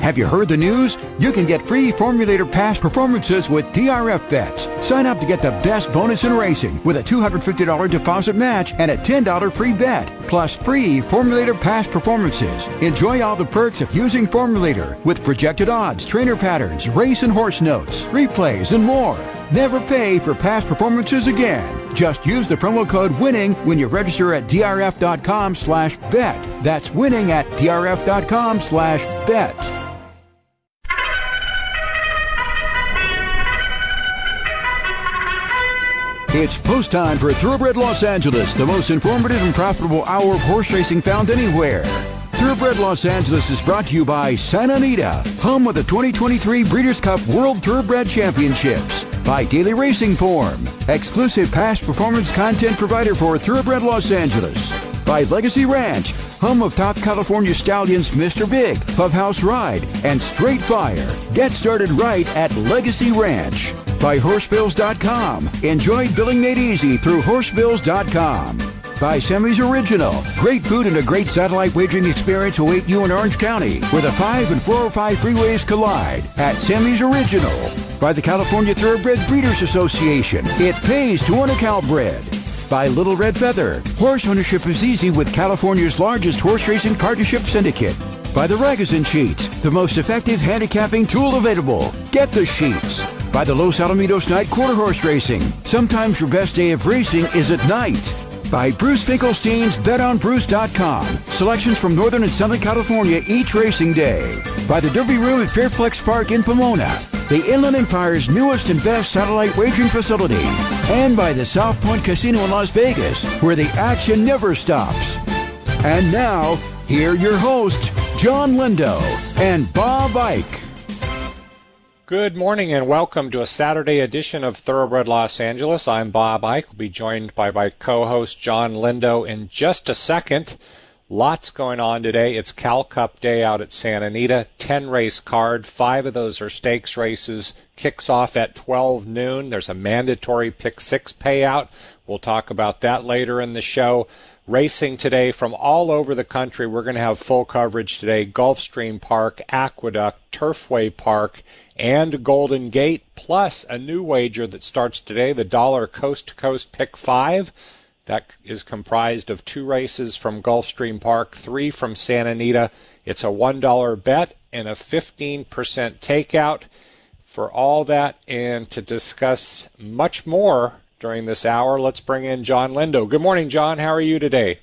Have you heard the news? You can get free Formulator Past performances with DRF bets. Sign up to get the best bonus in racing with a $250 deposit match and a $10 free bet, plus free Formulator Past performances. Enjoy all the perks of using Formulator with projected odds, trainer patterns, race and horse notes, replays, and more. Never pay for past performances again. Just use the promo code WINNING when you register at drf.com slash bet. That's winning at drf.com slash bet. It's post time for Thoroughbred Los Angeles, the most informative and profitable hour of horse racing found anywhere. Thoroughbred Los Angeles is brought to you by Santa Anita, home of the 2023 Breeders' Cup World Thoroughbred Championships. By Daily Racing Form, exclusive past performance content provider for Thoroughbred Los Angeles. By Legacy Ranch, home of top California stallions Mr. Big, Clubhouse Ride, and Straight Fire. Get started right at Legacy Ranch. By Horsebills.com. Enjoy billing made easy through Horsebills.com. By Sammy's Original. Great food and a great satellite wagering experience await you in Orange County, where the 5 and 405 freeways collide at Sammy's Original. By the California Thoroughbred Breeders Association. It pays to own a Calbred by Little Red Feather. Horse ownership is easy with California's largest horse racing partnership syndicate. By the Ragozin Sheets, the most effective handicapping tool available. Get the sheets. By the Los Alamitos Night Quarter Horse Racing. Sometimes your best day of racing is at night. By Bruce Finkelstein's BetOnBruce.com. Selections from Northern and Southern California each racing day. By the Derby Room at Fairplex Park in Pomona the Inland Empire's newest and best satellite wagering facility, and by the South Point Casino in Las Vegas, where the action never stops. And now, here are your hosts, John Lindo and Bob Ike. Good morning and welcome to a Saturday edition of Thoroughbred Los Angeles. I'm Bob Ike. We'll be joined by my co-host John Lindo in just a second. Lots going on today. It's Cal Cup Day out at Santa Anita. 10 race card. Five of those are stakes races. Kicks off at 12 noon. There's a mandatory pick six payout. We'll talk about that later in the show. Racing today from all over the country. We're going to have full coverage today. Gulfstream Park, Aqueduct, Turfway Park, and Golden Gate, plus a new wager that starts today, the dollar coast to coast pick five. That is comprised of two races from Gulfstream Park, three from Santa Anita. It's a $1 bet and a 15% takeout. For all that and to discuss much more during this hour, let's bring in John Lindo. Good morning, John. How are you today?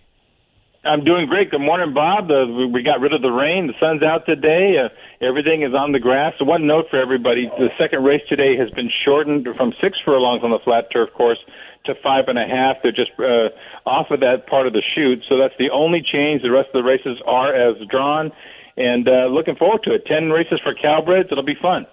I'm doing great. Good morning, Bob. Uh, we got rid of the rain. The sun's out today. Uh, Everything is on the grass. One note for everybody: the second race today has been shortened from six furlongs on the flat turf course to five and a half. They're just uh, off of that part of the chute, so that's the only change. The rest of the races are as drawn, and uh, looking forward to it. Ten races for Calbreds. It'll be fun.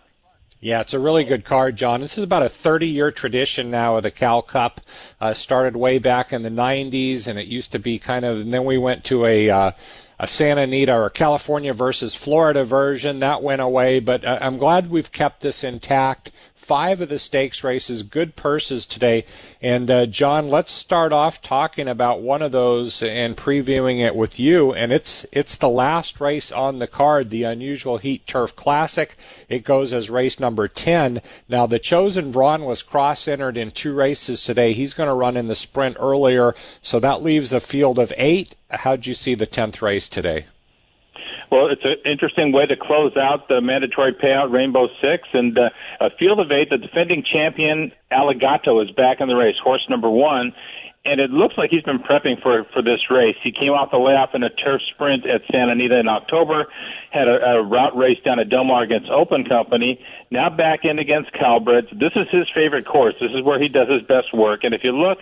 Yeah, it's a really good card, John. This is about a 30 year tradition now of the Cal Cup. Uh, started way back in the 90s, and it used to be kind of, and then we went to a, uh, a Santa Anita or California versus Florida version. That went away, but uh, I'm glad we've kept this intact five of the stakes races, good purses today. And uh, John, let's start off talking about one of those and previewing it with you. And it's it's the last race on the card, the Unusual Heat Turf Classic. It goes as race number ten. Now the chosen Vron was cross entered in two races today. He's going to run in the sprint earlier, so that leaves a field of eight. How'd you see the tenth race today? Well, it's an interesting way to close out the mandatory payout Rainbow Six. And uh, a field of eight, the defending champion Allegato is back in the race, horse number one. And it looks like he's been prepping for for this race. He came off the layoff in a turf sprint at Santa Anita in October, had a, a route race down at Del Mar against Open Company. Now back in against Calbreds. This is his favorite course. This is where he does his best work. And if you look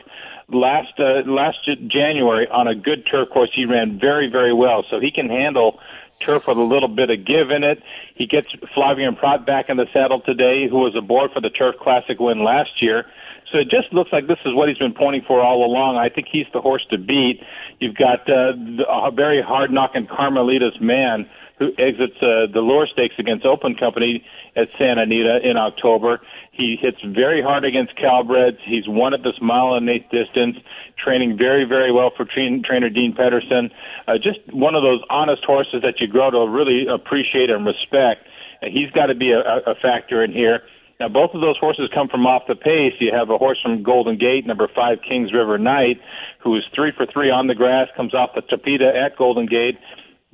last uh, last January on a good turf course, he ran very very well. So he can handle turf with a little bit of give in it. He gets Flavien Prat back in the saddle today, who was aboard for the Turf Classic win last year. So it just looks like this is what he's been pointing for all along. I think he's the horse to beat. You've got uh, a very hard knocking Carmelitas man who exits uh, the Lure Stakes against Open Company at Santa Anita in October. He hits very hard against Calbreds. He's won at this mile and eighth distance, training very, very well for tra- trainer Dean Pedersen. Uh, just one of those honest horses that you grow to really appreciate and respect. And he's got to be a, a factor in here. Now, both of those horses come from off the pace. You have a horse from Golden Gate, number five, Kings River Knight, who is three for three on the grass, comes off the Tapeta at Golden Gate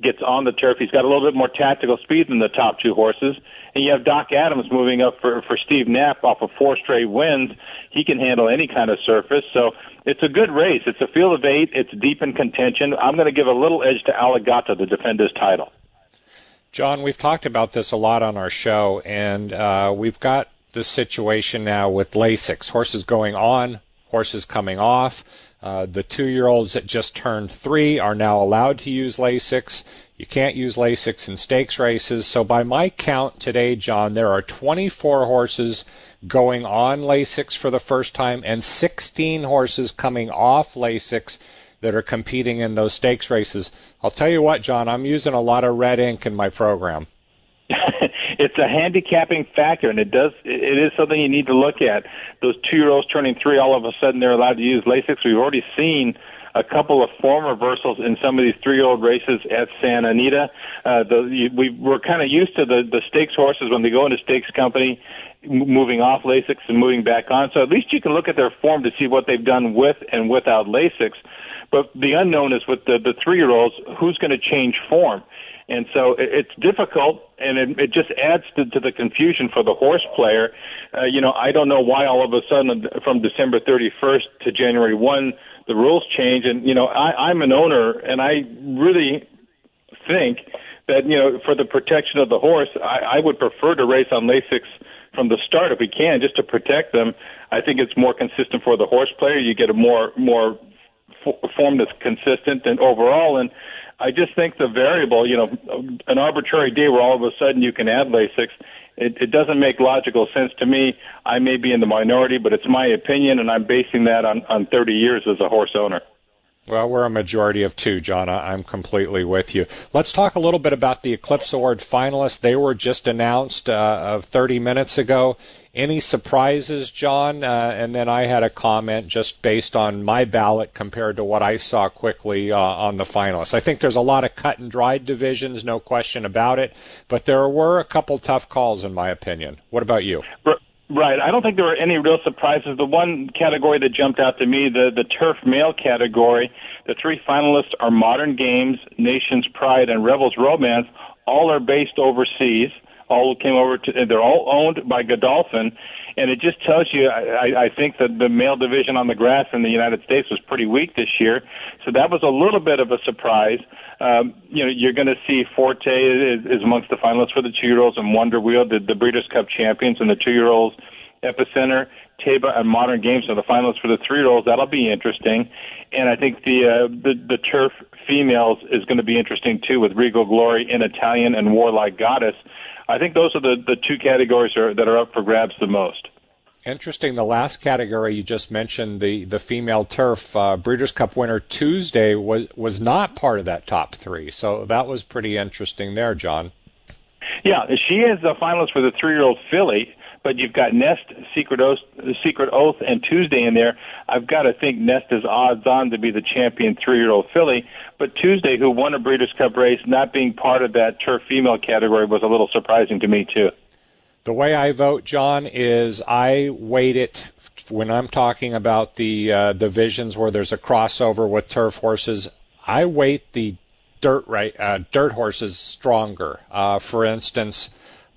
gets on the turf. He's got a little bit more tactical speed than the top two horses. And you have Doc Adams moving up for, for Steve Knapp off of four straight wins. He can handle any kind of surface. So it's a good race. It's a field of eight. It's deep in contention. I'm going to give a little edge to Allegato to defend his title. John, we've talked about this a lot on our show, and uh, we've got the situation now with Lasix. Horses going on, horses coming off. Uh, the two year olds that just turned three are now allowed to use Lasix. You can't use Lasix in stakes races. So, by my count today, John, there are 24 horses going on Lasix for the first time and 16 horses coming off Lasix that are competing in those stakes races. I'll tell you what, John, I'm using a lot of red ink in my program. it's a handicapping factor, and it does it is something you need to look at. Those two year olds turning three, all of a sudden they're allowed to use Lasix. We've already seen a couple of form reversals in some of these three year old races at Santa Anita. Uh, the, we we're kind of used to the the stakes horses when they go into stakes company moving off Lasix and moving back on. So at least you can look at their form to see what they've done with and without Lasix. But the unknown is with the, the three year olds, who's going to change form? And so it's difficult, and it, it just adds to, to the confusion for the horse player. Uh, you know, I don't know why all of a sudden from December 31st to January 1, the rules change. And, you know, I, I'm an owner, and I really think that, you know, for the protection of the horse, I, I would prefer to race on Lasix from the start if we can, just to protect them. I think it's more consistent for the horse player. You get a more, more form that's consistent and overall. And I just think the variable, you know, an arbitrary day where all of a sudden you can add Lasix, it, it doesn't make logical sense to me. I may be in the minority, but it's my opinion, and I'm basing that on, on 30 years as a horse owner. Well, we're a majority of two, John. I'm completely with you. Let's talk a little bit about the Eclipse Award finalists. They were just announced uh, 30 minutes ago. Any surprises, John? Uh, and then I had a comment just based on my ballot compared to what I saw quickly uh, on the finalists. I think there's a lot of cut and dried divisions, no question about it, but there were a couple tough calls, in my opinion. What about you? Right. I don't think there were any real surprises. The one category that jumped out to me, the, the turf male category, the three finalists are Modern Games, Nation's Pride, and Rebels Romance. All are based overseas. All came over to, they're all owned by Godolphin. and it just tells you. I, I think that the male division on the grass in the United States was pretty weak this year, so that was a little bit of a surprise. Um, you know, you're going to see Forte is, is amongst the finalists for the two-year-olds, and Wonder Wheel, the, the Breeders' Cup champions, and the two-year-olds. Epicenter, Taiba, and Modern Games are the finalists for the three-year-olds. That'll be interesting, and I think the uh, the, the turf females is going to be interesting too with Regal Glory in Italian and Warlike Goddess. I think those are the, the two categories are, that are up for grabs the most. Interesting. The last category you just mentioned, the, the female turf uh, Breeders' Cup winner Tuesday was was not part of that top three. So that was pretty interesting there, John. Yeah, she is the finalist for the three-year-old filly but you've got Nest, Secret Oath, Secret Oath, and Tuesday in there. I've got to think Nest is odds on to be the champion three-year-old filly. But Tuesday, who won a Breeders' Cup race, not being part of that turf female category was a little surprising to me too. The way I vote, John, is I weight it when I'm talking about the uh, divisions where there's a crossover with turf horses. I weight the dirt right uh, dirt horses stronger. Uh, for instance,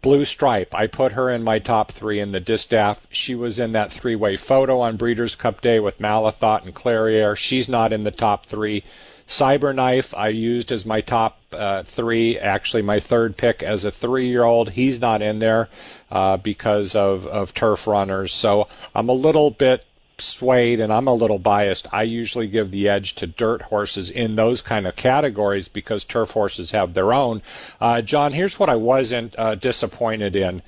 Blue Stripe, I put her in my top three in the distaff. She was in that three way photo on Breeders' Cup Day with Malathaat and Clairiere. She's not in the top three. Cyberknife, I used as my top uh, three, actually my third pick as a three year old. He's not in there uh, because of, of turf runners. So I'm a little bit swayed and I'm a little biased, I usually give the edge to dirt horses in those kind of categories because turf horses have their own. Uh, John, here's what I wasn't uh, disappointed in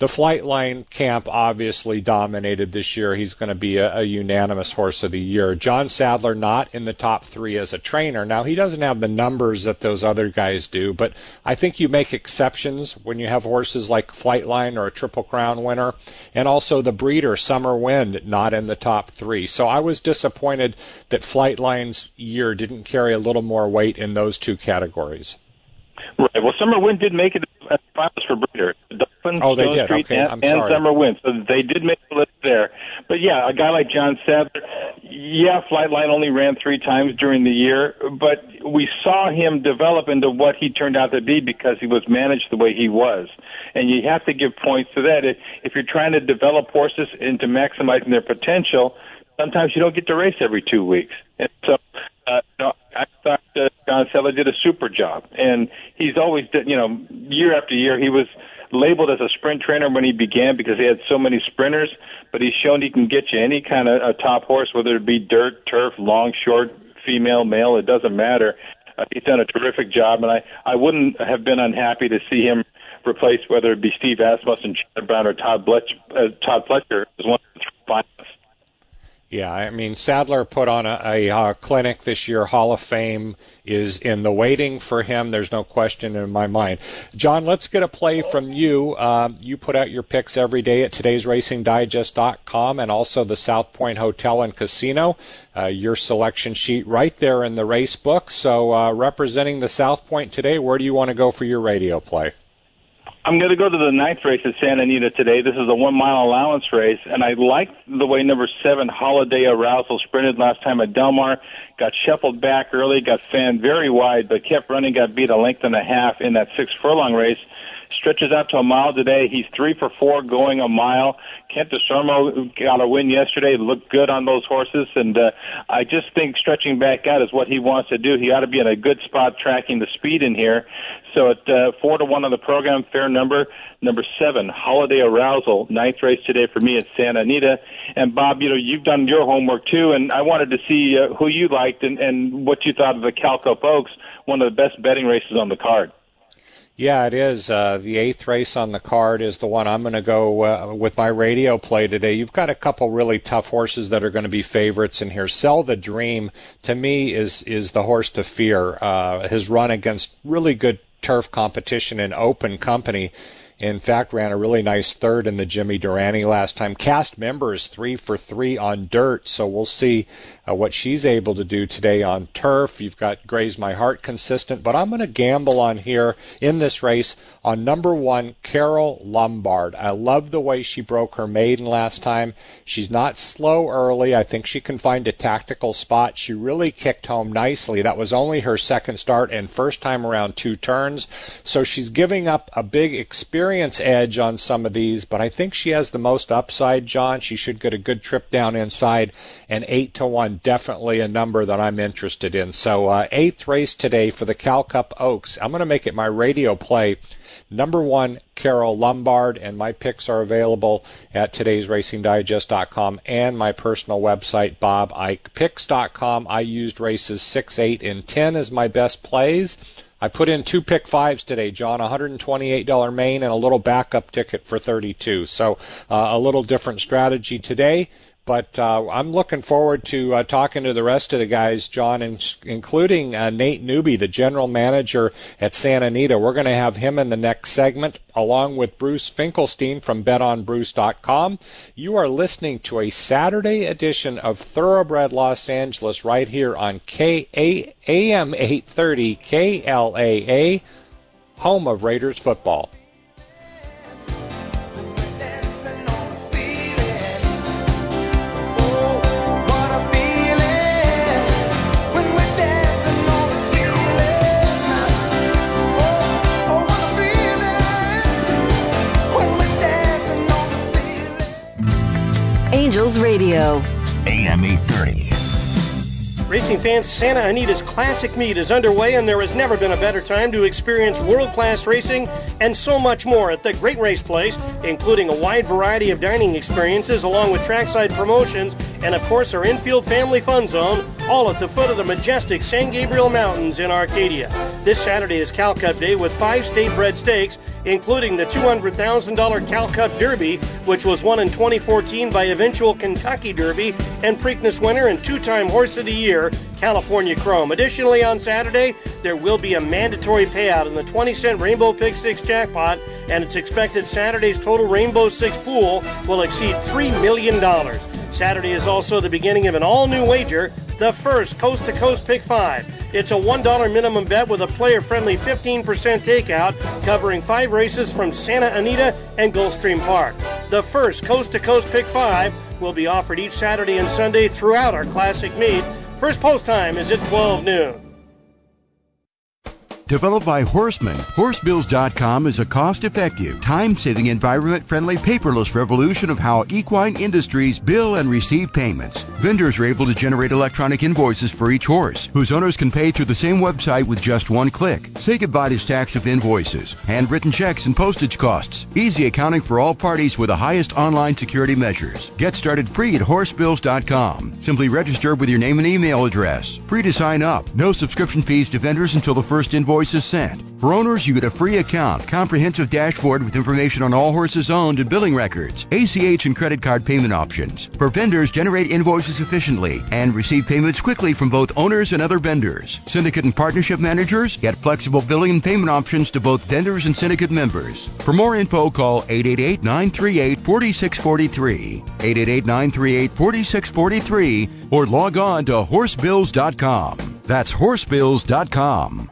the Flightline camp obviously dominated this year. He's going to be a, a, unanimous horse of the year. John Sadler not in the top three as a trainer. Now he doesn't have the numbers that those other guys do, but I think you make exceptions when you have horses like Flightline or a Triple Crown winner, and also the breeder Summer Wind not in the top three. So I was disappointed that Flightline's year didn't carry a little more weight in those two categories. Well, Summer Wind did make it as finalist for breeder. Dolphin, oh, they Stone did. Street, okay, and, I'm and. Summer Wind. So they did make the list there. But yeah, a guy like John Sadler, yeah, Flightline only ran three times during the year, but we saw him develop into what he turned out to be because he was managed the way he was. And you have to give points to that. If you're trying to develop horses into maximizing their potential, sometimes you don't get to race every two weeks. And so uh, no, I thought uh, John Sadler did a super job, and he's always, did, you know, year after year, he was labeled as a sprint trainer when he began because he had so many sprinters. But he's shown he can get you any kind of a top horse, whether it be dirt, turf, long, short, female, male, it doesn't matter. Uh, he's done a terrific job, and I I wouldn't have been unhappy to see him replace whether it be Steve Asmussen, Chad Brown, or Todd Pletcher, uh, Todd Pletcher as one of the finalists. Yeah, I mean Sadler put on a, a, a, clinic this year. Hall of Fame is in the waiting for him. There's no question in my mind. John, let's get a play from you. Uh, you put out your picks every day at today'sracingdigest.com and also the South Point Hotel and Casino. Uh, your selection sheet right there in the race book. So, uh, representing the South Point today, where do you want to go for your radio play? I'm going to go to the ninth race at Santa Anita today. This is a one mile allowance race, and I like the way number seven, Holiday Arousal, sprinted last time at Del Mar. Got shuffled back early, got fanned very wide, but kept running, got beat a length and a half in that six furlong race. Stretches out to a mile today. He's three for four going a mile. Kent Desormeaux got a win yesterday. Looked good on those horses, and uh, I just think stretching back out is what he wants to do. He ought to be in a good spot tracking the speed in here. So at uh, four to one on the program, fair number. Number seven, Holiday Arousal, ninth race today for me at Santa Anita. And Bob, you know you've done your homework too, and I wanted to see uh, who you liked and, and what you thought of the Cal Cup Oaks, one of the best betting races on the card. Yeah, it is. Uh, the eighth race on the card is the one I'm going to go uh, with my radio play today. You've got a couple really tough horses that are going to be favorites in here. Sell the Dream to me is is the horse to fear. Uh, his run against really good turf competition in open company in fact, ran a really nice third in the Jimmy Durante last time. Cast members three for three on dirt, so we'll see uh, what she's able to do today on turf. You've got Graze My Heart consistent, but I'm going to gamble on here in this race on number one, Carol Lombard. I love the way she broke her maiden last time. She's not slow early. I think she can find a tactical spot. She really kicked home nicely. That was only her second start and first time around two turns. So she's giving up a big experience edge on some of these, but I think she has the most upside, John. She should get a good trip down inside, and eight to one definitely a number that I'm interested in. So uh, eighth race today for the Cal Cup Oaks. I'm going to make it my radio play. Number one, Carol Lombard, and my picks are available at today's today'sracingdigest.com and my personal website, bobikepicks.com. I used races 6, 8, and 10 as my best plays. I put in two pick fives today, John, $128 main and a little backup ticket for 32. So uh, a little different strategy today. But uh, I'm looking forward to uh, talking to the rest of the guys, John, including uh, Nate Newby, the general manager at Santa Anita. We're going to have him in the next segment, along with Bruce Finkelstein from BetOnBruce.com. You are listening to a Saturday edition of Thoroughbred Los Angeles right here on KAM 830 KLAA, home of Raiders football. Angels Radio. AM 830. Racing fans, Santa Anita's Classic Meet is underway, and there has never been a better time to experience world class racing and so much more at the Great Race Place, including a wide variety of dining experiences, along with trackside promotions, and of course our infield family fun zone, all at the foot of the majestic San Gabriel Mountains in Arcadia. This Saturday is Cal Cup Day with five state bred stakes, including the $200,000 Cal Cup Derby, which was won in 2014 by eventual Kentucky Derby and Preakness winner and two time Horse of the Year, California Chrome. Additionally, on Saturday, there will be a mandatory payout in the 20 cent Rainbow Pick Six jackpot, and it's expected Saturday's total Rainbow Six pool will exceed $3 million. Saturday is also the beginning of an all new wager, the first Coast to Coast Pick 5. It's a $1 minimum bet with a player friendly 15% takeout covering five races from Santa Anita and Gulfstream Park. The first Coast to Coast Pick 5 will be offered each Saturday and Sunday throughout our classic meet. First post time is at 12 noon. Developed by Horseman, Horsebills.com is a cost effective, time saving, environment friendly paperless revolution of how equine industries bill and receive payments. Vendors are able to generate electronic invoices for each horse, whose owners can pay through the same website with just one click. Say goodbye to stacks of invoices, handwritten checks, and postage costs. Easy accounting for all parties with the highest online security measures. Get started free at Horsebills.com. Simply register with your name and email address. Free to sign up. No subscription fees to vendors until the first invoice For owners, you get a free account, comprehensive dashboard with information on all horses owned and billing records, ACH and credit card payment options. For vendors, generate invoices efficiently and receive payments quickly from both owners and other vendors. Syndicate and partnership managers get flexible billing and payment options to both vendors and syndicate members. For more info, call 888 938 4643, 888 938 4643, or log on to horsebills.com. That's horsebills.com.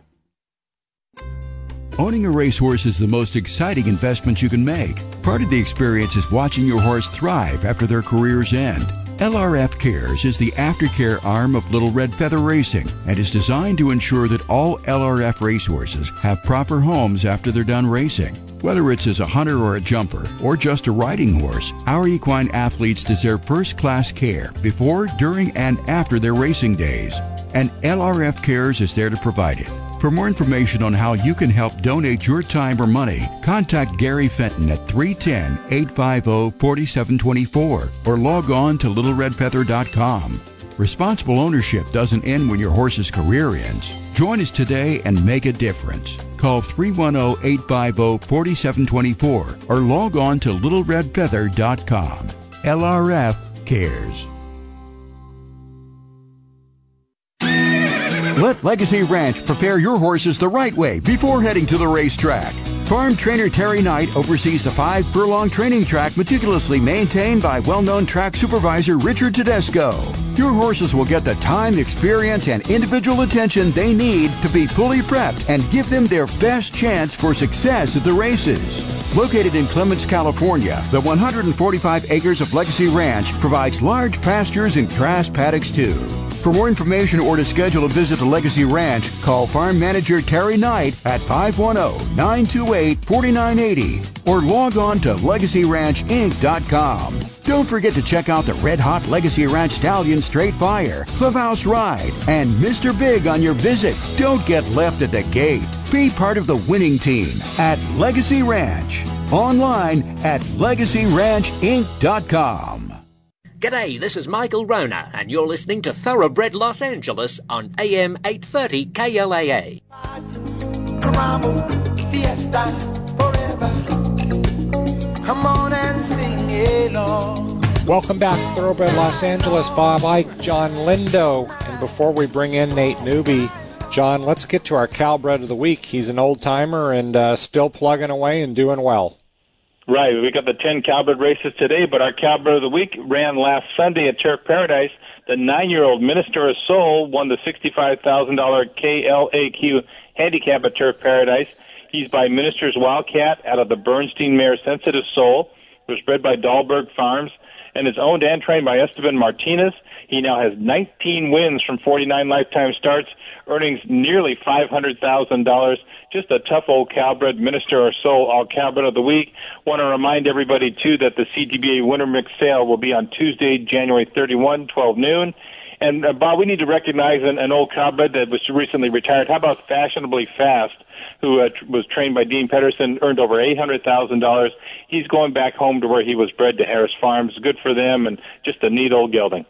Owning a racehorse is the most exciting investment you can make. Part of the experience is watching your horse thrive after their career's end. LRF Cares is the aftercare arm of Little Red Feather Racing and is designed to ensure that all LRF racehorses have proper homes after they're done racing. Whether it's as a hunter or a jumper, or just a riding horse, our equine athletes deserve first class care before, during, and after their racing days. And LRF Cares is there to provide it. For more information on how you can help donate your time or money, contact Gary Fenton at 310 850 4724 or log on to littleredfeather.com. Responsible ownership doesn't end when your horse's career ends. Join us today and make a difference. Call 310 850 4724 or log on to littleredfeather.com. LRF cares. Let Legacy Ranch prepare your horses the right way before heading to the racetrack. Farm trainer Terry Knight oversees the five furlong training track meticulously maintained by well known track supervisor Richard Tedesco. Your horses will get the time, experience, and individual attention they need to be fully prepped and give them their best chance for success at the races. Located in Clements, California, the 145 acres of Legacy Ranch provides large pastures and grass paddocks too. For more information or to schedule a visit to Legacy Ranch, call Farm Manager Terry Knight at 510-928-4980 or log on to LegacyRanchInc.com. Don't forget to check out the red hot Legacy Ranch Stallion Straight Fire, Clubhouse Ride, and Mr. Big on your visit. Don't get left at the gate. Be part of the winning team at Legacy Ranch. Online at LegacyRanchInc.com. G'day, this is Michael Rona, and you're listening to Thoroughbred Los Angeles on AM 830 KLAA. Come on and sing. Welcome back, Thoroughbred Los Angeles. Bob Ike, John Lindo. And before we bring in Nate Newby, John, let's get to our Calbred of the Week. He's an old timer and uh, still plugging away and doing well. Right. We got the 10 Calbred races today, but our Calbred of the Week ran last Sunday at Turf Paradise. The nine year old Minister of Soul won the $65,000 KLAQ handicap at Turf Paradise. He's by Minister's Wildcat out of the Bernstein mare Sensitive Soul. Was bred by Dahlberg Farms and is owned and trained by Esteban Martinez. He now has 19 wins from 49 lifetime starts, earnings nearly $500,000. Just a tough old Calbred Minister of Soul, all Calbred of the week. Want to remind everybody too that the CTBA Winter Mix sale will be on Tuesday, January 31, 12 noon. And uh, Bob, we need to recognize an, an old Calbred that was recently retired. How about Fashionably Fast, who uh, was trained by Dean Pedersen, earned over eight hundred thousand dollars. He's going back home to where he was bred to Harris Farms. Good for them, and just a neat old gelding.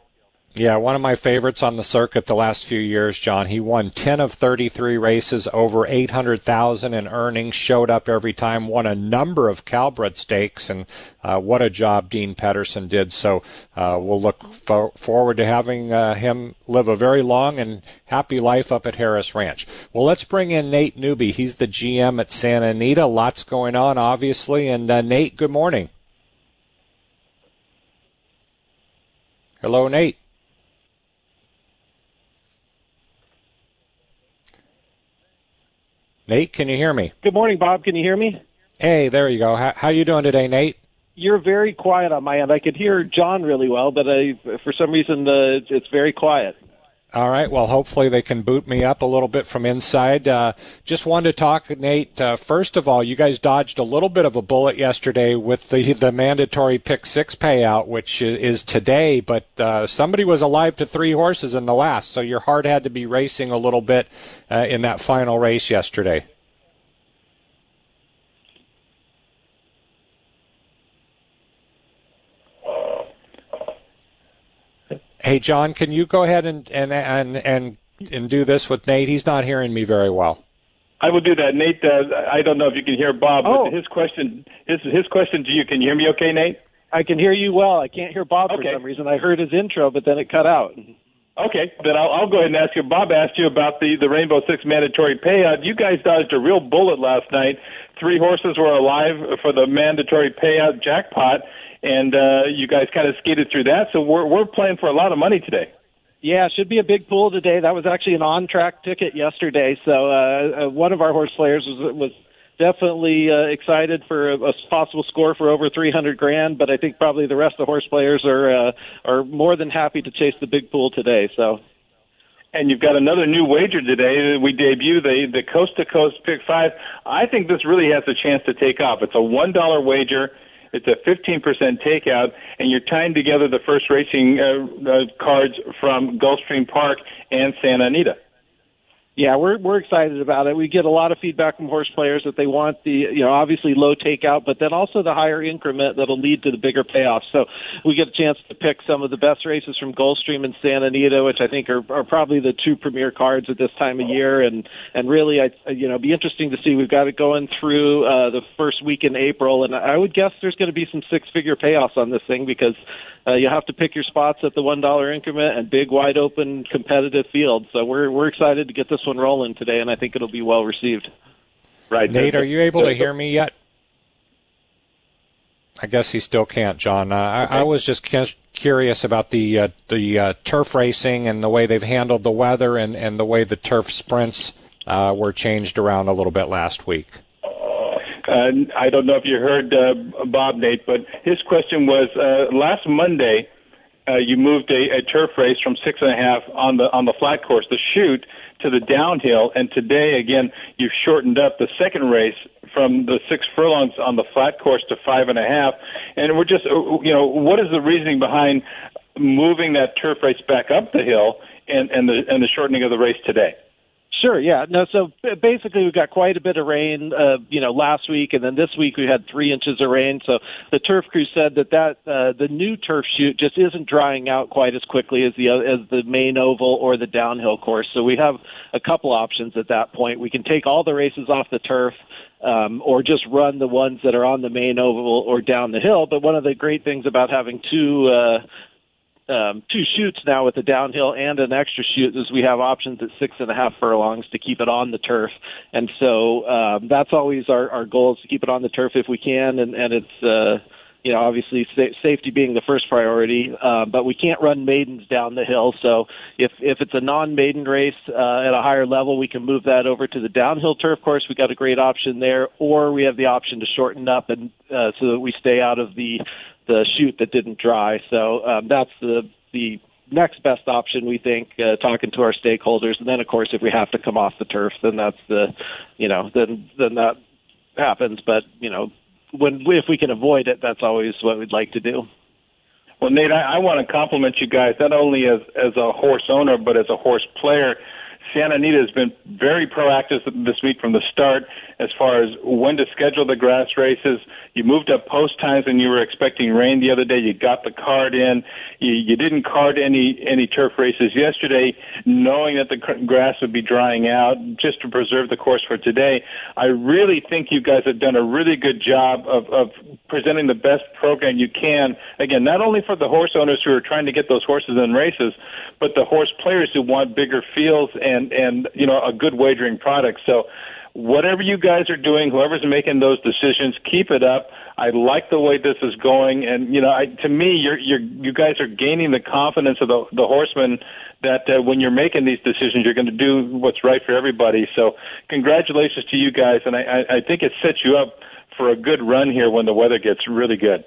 Yeah, one of my favorites on the circuit the last few years, John. He won 10 of 33 races, over 800,000 in earnings, showed up every time, won a number of Calbred stakes, and uh, what a job Dean Pedersen did. So uh, we'll look fo- forward to having uh, him live a very long and happy life up at Harris Ranch. Well, let's bring in Nate Newby. He's the GM at Santa Anita. Lots going on, obviously. And uh, Nate, good morning. Hello, Nate. Nate, can you hear me? Good morning, Bob. Can you hear me? Hey, there you go. How, how you doing today, Nate? You're very quiet on my end. I could hear John really well, but I, for some reason, uh, it's very quiet. All right. Well, hopefully they can boot me up a little bit from inside. Uh, just wanted to talk, Nate. Uh, first of all, you guys dodged a little bit of a bullet yesterday with the the mandatory pick six payout, which is today. But uh, somebody was alive to three horses in the last, so your heart had to be racing a little bit uh, in that final race yesterday. Hey, John, can you go ahead and and and and, and do this with Nate? He's not hearing me very well. I will do that, Nate. Uh, I don't know if you can hear Bob, Oh. his question, his his question to you. Can you hear me? Okay, Nate. I can hear you well. I can't hear Bob Okay. for some reason. I heard his intro, but then it cut out. Okay, then I'll, I'll go ahead and ask you. Bob asked you about the the Rainbow Six mandatory payout. You guys dodged a real bullet last night. Three horses were alive for the mandatory payout jackpot, and uh, you guys kind of skated through that. So we're we're playing for a lot of money today. Yeah, should be a big pool today. That was actually an on-track ticket yesterday, so uh, uh, one of our horse players was was definitely uh, excited for a, a possible score for over 300 grand. But I think probably the rest of the horse players are uh, are more than happy to chase the big pool today. So. And you've got another new wager today. We debut the the coast to coast pick five. I think this really has a chance to take off. It's a one dollar wager. It's a 15% takeout, and you're tying together the first racing uh, uh, cards from Gulfstream Park and Santa Anita. Yeah, we're we're excited about it. We get a lot of feedback from horse players that they want the you know obviously low takeout, but then also the higher increment that'll lead to the bigger payoff. So we get a chance to pick some of the best races from Gulfstream and Santa Anita, which I think are, are probably the two premier cards at this time of year, and and really I you know be interesting to see. We've got it going through uh, the first week in April, and I would guess there's going to be some six figure payoffs on this thing because uh, you have to pick your spots at the one dollar increment and big wide open competitive field. So we're we're excited to get this one rolling today, and I think it'll be well received. Right. Nate, are you able to hear me yet? I guess he still can't, John. Uh, okay. I, I, was just curious about the uh, the uh, turf racing and the way they've handled the weather and, and the way the turf sprints uh, were changed around a little bit last week. Uh, I don't know if you heard uh, Bob Nate, but his question was last Monday. you moved a, a turf race from six and a half on the on the flat course, the chute, to the downhill, and today again you've shortened up the second race from the six furlongs on the flat course to five and a half. And we're just, uh, you know, what is the reasoning behind moving that turf race back up the hill and, and the and the shortening of the race today? Sure. Yeah. No. So basically, we got quite a bit of rain, uh, you know, last week, and then this week we had three inches of rain. So the turf crew said that that uh, the new turf chute just isn't drying out quite as quickly as the as the main oval or the downhill course. So we have a couple options at that point. We can take all the races off the turf um, or just run the ones that are on the main oval or down the hill. But one of the great things about having two uh, um, two chutes now with a downhill and an extra chute is we have options at six and a half furlongs to keep it on the turf, and so um, that's always our, our goal is to keep it on the turf if we can, and, and it's. Uh, you know, obviously sa- safety being the first priority, uh, but we can't run maidens down the hill. So if if it's a non-maiden race uh, at a higher level, we can move that over to the downhill turf course. We got a great option there, or we have the option to shorten up and uh, so that we stay out of the the chute that didn't dry. So um, that's the the next best option we think uh, talking to our stakeholders and then of course if we have to come off the turf then that's the you know then then that happens but you know when if we can avoid it, that's always what we'd like to do. Well, Nate, I, I want to compliment you guys not only as as a horse owner but as a horse player. Santa Anita has been very proactive this week from the start as far as when to schedule the grass races. You moved up post times and you were expecting rain the other day. You got the card in. You, you didn't card any any turf races yesterday, knowing that the grass would be drying out just to preserve the course for today. I really think you guys have done a really good job of, of presenting the best program you can. Again, not only for the horse owners who are trying to get those horses in races, but the horse players who want bigger fields and and you know a good wagering product. So whatever you guys are doing, whoever's making those decisions, keep it up. I like the way this is going, and you know, I, to me, you're you're you guys are gaining the confidence of the the horsemen that uh, when you're making these decisions, you're going to do what's right for everybody. So, congratulations to you guys, and I I, I think it sets you up for a good run here when the weather gets really good.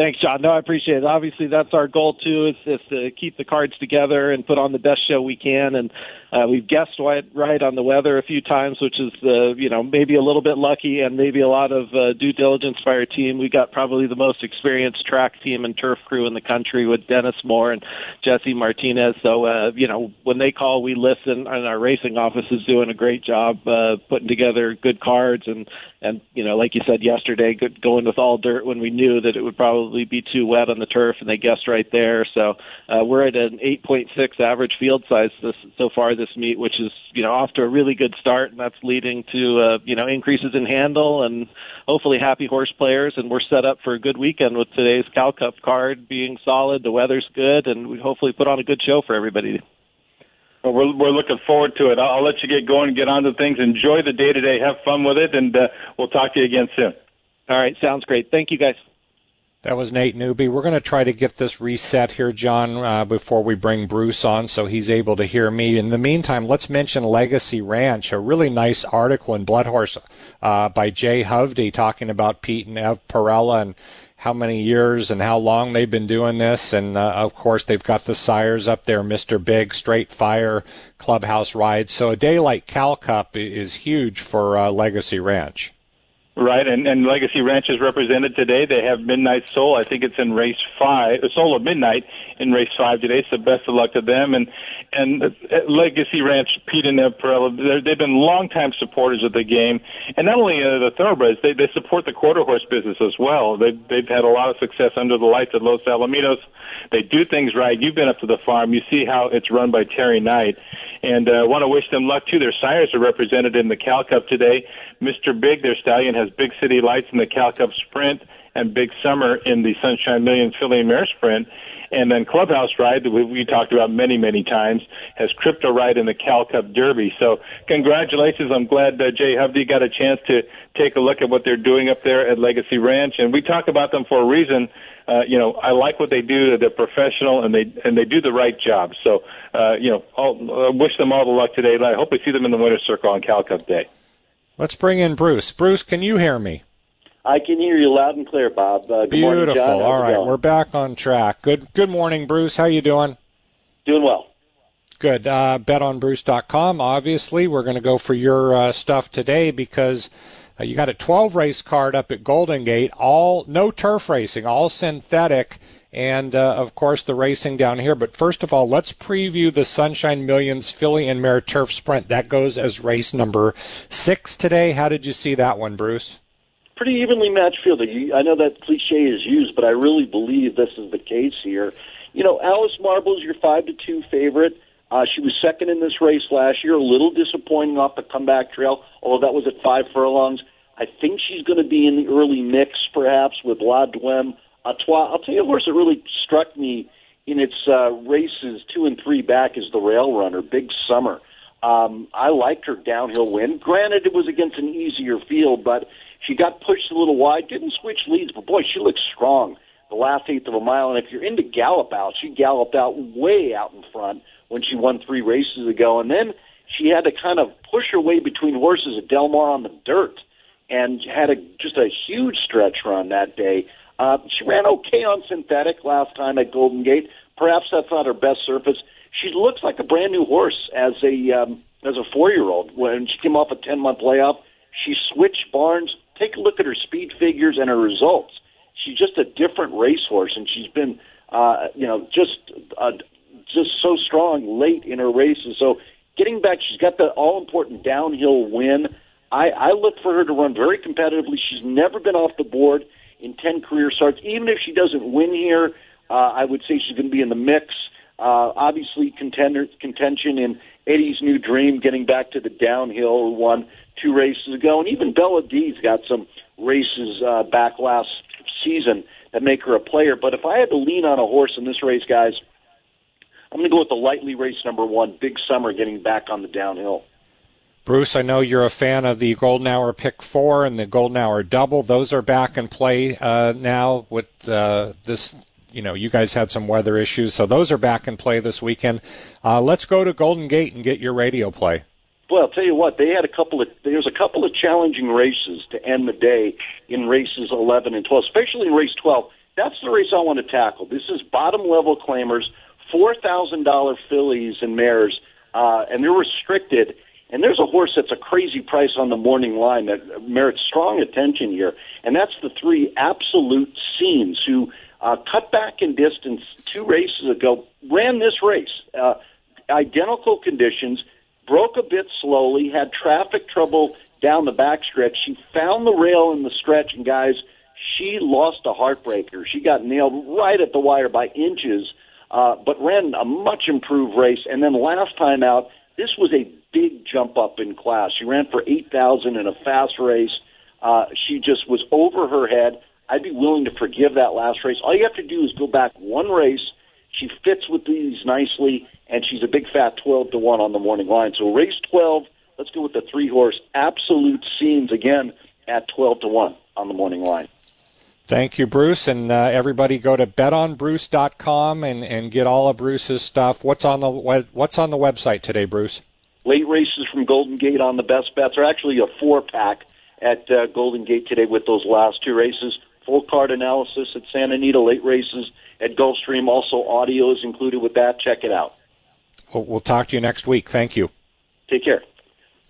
Thanks, John. No, I appreciate it. Obviously, that's our goal too, is, is to keep the cards together and put on the best show we can. And uh, we've guessed right, on the weather a few times, which is uh, you know maybe a little bit lucky and maybe a lot of uh, due diligence by our team. We got probably the most experienced track team and turf crew in the country with Dennis Moore and Jesse Martinez. So uh, you know when they call, we listen, and our racing office is doing a great job uh, putting together good cards and and you know like you said yesterday, good, going with all dirt when we knew that it would probably probably be too wet on the turf, and they guessed right there. So uh, we're at an 8.6 average field size this, so far this meet, which is you know off to a really good start, and that's leading to uh, you know increases in handle and hopefully happy horse players. And we're set up for a good weekend with today's Cal Cup card being solid, the weather's good, and we hopefully put on a good show for everybody. Well, we're we're looking forward to it. I'll, I'll let you get going and get on to things. Enjoy the day today. Have fun with it, and uh, we'll talk to you again soon. All right, sounds great. Thank you, guys. That was Nate Newby. We're going to try to get this reset here, John, uh, before we bring Bruce on so he's able to hear me. In the meantime, let's mention Legacy Ranch, a really nice article in Bloodhorse uh, by Jay Hovdey talking about Pete and Ev Parrella and how many years and how long they've been doing this. And uh, of course, they've got the sires up there, Mr. Big, Straight Fire, Clubhouse Ride. So a day like Cal Cup is huge for uh, Legacy Ranch. Right, and, and Legacy Ranch is represented today. They have Midnight Soul. I think it's in race five, Soul of Midnight in race five today. So best of luck to them. And and Legacy Ranch, Pete and Ev Parrella, they've been longtime supporters of the game, and not only uh, the thoroughbreds, they they support the quarter horse business as well. They've they've had a lot of success under the lights at Los Alamitos. They do things right. You've been up to the farm. You see how it's run by Terry Knight, and uh, want to wish them luck too. Their sires are represented in the Cal Cup today. Mr. Big, their stallion, has Big City Lights in the Cal Cup Sprint and Big Summer in the Sunshine Millions Filly and Mare Sprint. And then Clubhouse Ride that we, talked about many, many times has Crypto Ride in the Cal Cup Derby. So congratulations. I'm glad uh, Jay Hovdey got a chance to take a look at what they're doing up there at Legacy Ranch. And we talk about them for a reason. Uh, you know, I like what they do. They're professional and they and they do the right job. So, uh, you know, I'll uh, wish them all the luck today. I hope we see them in the winner's circle on Cal Cup Day. Let's bring in Bruce. Bruce, can you hear me? I can hear you loud and clear, Bob. Uh, good Beautiful. Morning. All right, we're back on track. Good. Good morning, Bruce. How you doing? Doing well. Good. Uh, betonbruce.com. Obviously, we're going to go for your uh, stuff today because uh, you got a 12 race card up at Golden Gate. All no turf racing, all synthetic, and uh, of course the racing down here. But first of all, let's preview the Sunshine Millions Filly and Mare Turf Sprint. That goes as race number six today. How did you see that one, Bruce? Pretty evenly matched field. I know that cliche is used, but I really believe this is the case here. You know, Alice Marble is your five to two favorite. Uh, she was second in this race last year, a little disappointing off the comeback trail, although that was at five furlongs. I think she's going to be in the early mix, perhaps, with La Duem Atois. I'll tell you a horse that really struck me in its uh, races two and three back is the Rail Runner, Big Summer. Um, I liked her downhill win. Granted, it was against an easier field, but she got pushed a little wide, didn't switch leads, but boy, she looks strong the last eighth of a mile. And if you're into gallop out, she galloped out way out in front when she won three races ago. And then she had to kind of push her way between horses at Del Mar on the dirt and had a just a huge stretch run that day. Uh, she ran okay on synthetic last time at Golden Gate. Perhaps that's not her best surface. She looks like a brand new horse as a um, as a four year old. When she came off a ten month layoff, she switched barns, take a look at her speed figures and her results. She's just a different racehorse, and she's been, uh, you know, just uh, just so strong late in her races. So getting back, she's got the all important downhill win. I, I look for her to run very competitively. She's never been off the board in ten career starts. Even if she doesn't win here, uh, I would say she's going to be in the mix. Uh, obviously, contender contention in Eddie's New Dream, getting back to the downhill, one. Two races ago, and even Bella D's got some races uh, back last season that make her a player. But if I had to lean on a horse in this race, guys, I'm going to go with the lightly race number one, Big Summer, getting back on the downhill. Bruce, I know you're a fan of the Golden Hour Pick Four and the Golden Hour Double. Those are back in play uh, now with uh, this. You know, you guys had some weather issues, so those are back in play this weekend. Uh, let's go to Golden Gate and get your radio play. Well, I'll tell you what, they had a couple of there's a couple of challenging races to end the day in races 11 and 12, especially in race 12. That's the race I want to tackle. This is bottom level claimers, four thousand dollar fillies and mares, uh, and they're restricted. And there's a horse that's a crazy price on the morning line that merits strong attention here, and that's the three absolute scenes who uh, cut back in distance two races ago, ran this race, uh, identical conditions broke a bit slowly, had traffic trouble down the backstretch. She found the rail in the stretch, and guys, she lost a heartbreaker. She got nailed right at the wire by inches, uh, but ran a much improved race. And then last time out, this was a big jump up in class. She ran for 8,000 in a fast race. Uh, she just was over her head. I'd be willing to forgive that last race. All you have to do is go back one race. She fits with these nicely, and she's a big fat 12 to 1 on the morning line. So race 12, let's go with the three horse absolute scenes again at 12 to 1 on the morning line. Thank you, Bruce. And uh, everybody go to betonbruce.com and, and get all of Bruce's stuff. What's on the what's on the website today, Bruce? Late races from Golden Gate on the best bets are actually a four pack at uh, Golden Gate today with those last two races. Full card analysis at Santa Anita, late races at Gulfstream. Also, audio is included with that. Check it out. We'll, we'll talk to you next week. Thank you. Take care.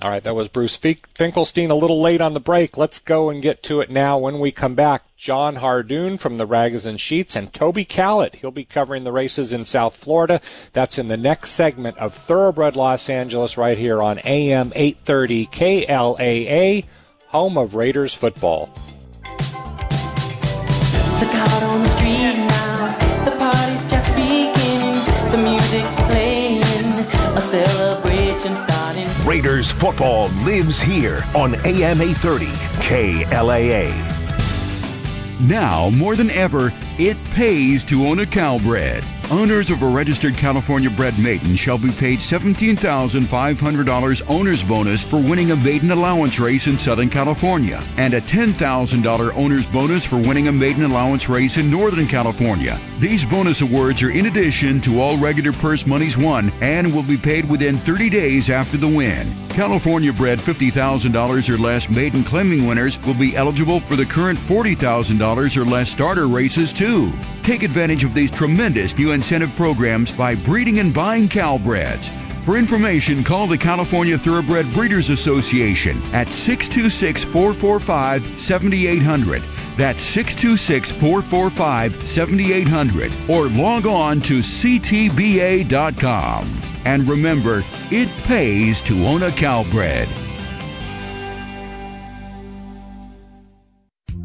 All right, that was Bruce Finkelstein a little late on the break. Let's go and get to it now. When we come back, John Hardoon from the Rags and Sheets and Toby Callett. He'll be covering the races in South Florida. That's in the next segment of Thoroughbred Los Angeles right here on AM 830 KLAA, home of Raiders football. Celebration starting. Raiders football lives here on AM 830 KLAA. Now, more than ever, It pays to own a Calbred. Owners of a registered California bred maiden shall be paid $17,500 owner's bonus for winning a maiden allowance race in Southern California and a $10,000 owner's bonus for winning a maiden allowance race in Northern California. These bonus awards are in addition to all regular purse monies won and will be paid within 30 days after the win. California bred $50,000 or less maiden claiming winners will be eligible for the current $40,000 or less starter races too. Take advantage of these tremendous new incentive programs by breeding and buying Calbreds. For information, call the California Thoroughbred Breeders Association at 626 445 7800. That's 626 445 7800 or log on to ctba.com. And remember, it pays to own a Calbred.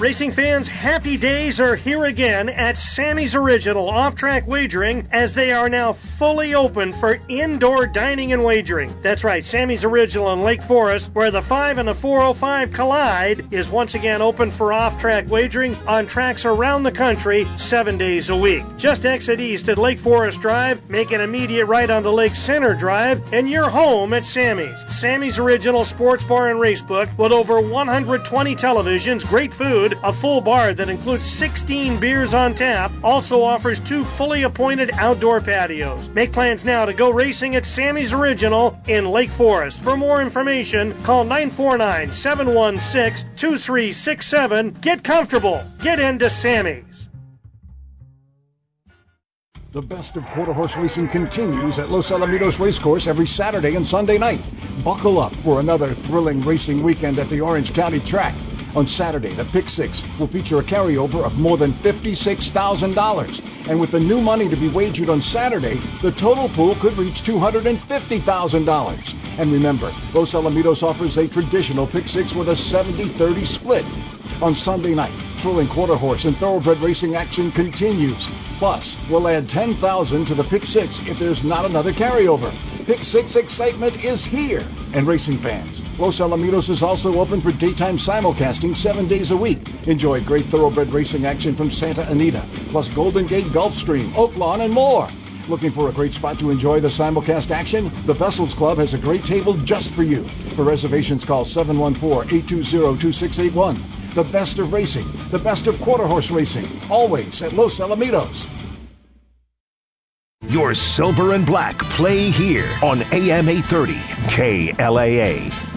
Racing fans, happy days are here again at Sammy's Original Off Track Wagering as they are now fully open for indoor dining and wagering. That's right, Sammy's Original in Lake Forest, where the 5 and the 405 collide, is once again open for off track wagering on tracks around the country seven days a week. Just exit east at Lake Forest Drive, make an immediate right onto Lake Center Drive, and you're home at Sammy's. Sammy's Original Sports Bar and Racebook with over 120 televisions, great food, a full bar that includes 16 beers on tap, also offers two fully appointed outdoor patios. Make plans now to go racing at Sammy's Original in Lake Forest. For more information, call 949 716 2367. Get comfortable. Get into Sammy's. The best of quarter horse racing continues at Los Alamitos Racecourse every Saturday and Sunday night. Buckle up for another thrilling racing weekend at the Orange County track. On Saturday, the Pick Six will feature a carryover of more than $56,000. And with the new money to be wagered on Saturday, the total pool could reach $250,000. And remember, Los Alamitos offers a traditional Pick Six with a 70-30 split. On Sunday night, thrilling quarter horse and thoroughbred racing action continues. Plus, we'll add 10,000 to the Pick Six if there's not another carryover. Pick Six excitement is here. And racing fans, Los Alamitos is also open for daytime simulcasting seven days a week. Enjoy great thoroughbred racing action from Santa Anita, plus Golden Gate Gulfstream, Oaklawn, and more. Looking for a great spot to enjoy the simulcast action? The Vessels Club has a great table just for you. For reservations, call 714-820-2681. The best of racing, the best of quarter horse racing, always at Los Alamitos. Your silver and black play here on AM 830 KLAA.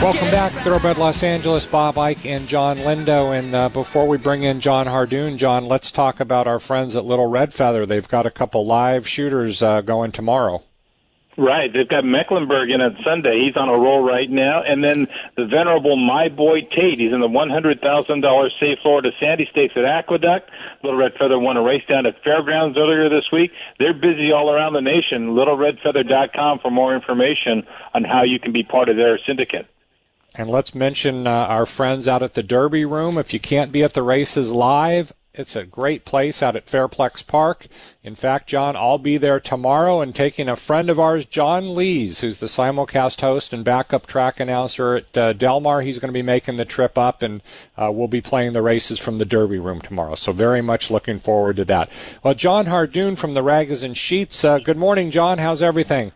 Welcome back, Thoroughbred Los Angeles. Bob Ike and John Lindo. And uh, before we bring in John Hardoon, John, let's talk about our friends at Little Red Feather. They've got a couple live shooters uh, going tomorrow. Right. They've got Mecklenburg in on Sunday. He's on a roll right now. And then the venerable My Boy Tate. He's in the $100,000 Say Florida Sandy Stakes at Aqueduct. Little Red Feather won a race down at Fairgrounds earlier this week. They're busy all around the nation. LittleRedFeather.com for more information on how you can be part of their syndicate. And let's mention uh, our friends out at the Derby Room. If you can't be at the races live, it's a great place out at Fairplex Park. In fact, John, I'll be there tomorrow and taking a friend of ours, John Lees, who's the simulcast host and backup track announcer at uh, Delmar. He's going to be making the trip up, and uh, we'll be playing the races from the Derby Room tomorrow. So very much looking forward to that. Well, John Hardoon from the Ragozin Sheets. Uh, good morning, John. How's everything?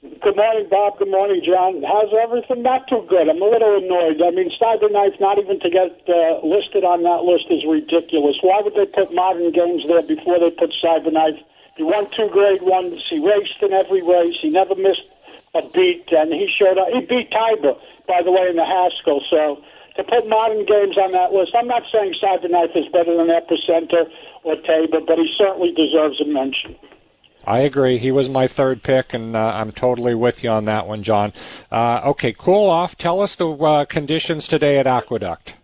Good morning, Bob. Good morning, John. How's everything? Not too good. I'm a little annoyed. I mean, Cyberknife not even to get uh, listed on that list is ridiculous. Why would they put modern games there before they put Cyberknife? He won two grade ones. He raced in every race. He never missed a beat, and he showed up. He beat Taiba, by the way, in the Haskell. So to put modern games on that list, I'm not saying Cyberknife is better than Epicenter or Taiba, but he certainly deserves a mention. I agree. He was my third pick, and uh, I'm totally with you on that one, John. Uh, okay, cool off. Tell us the uh, conditions today at Aqueduct.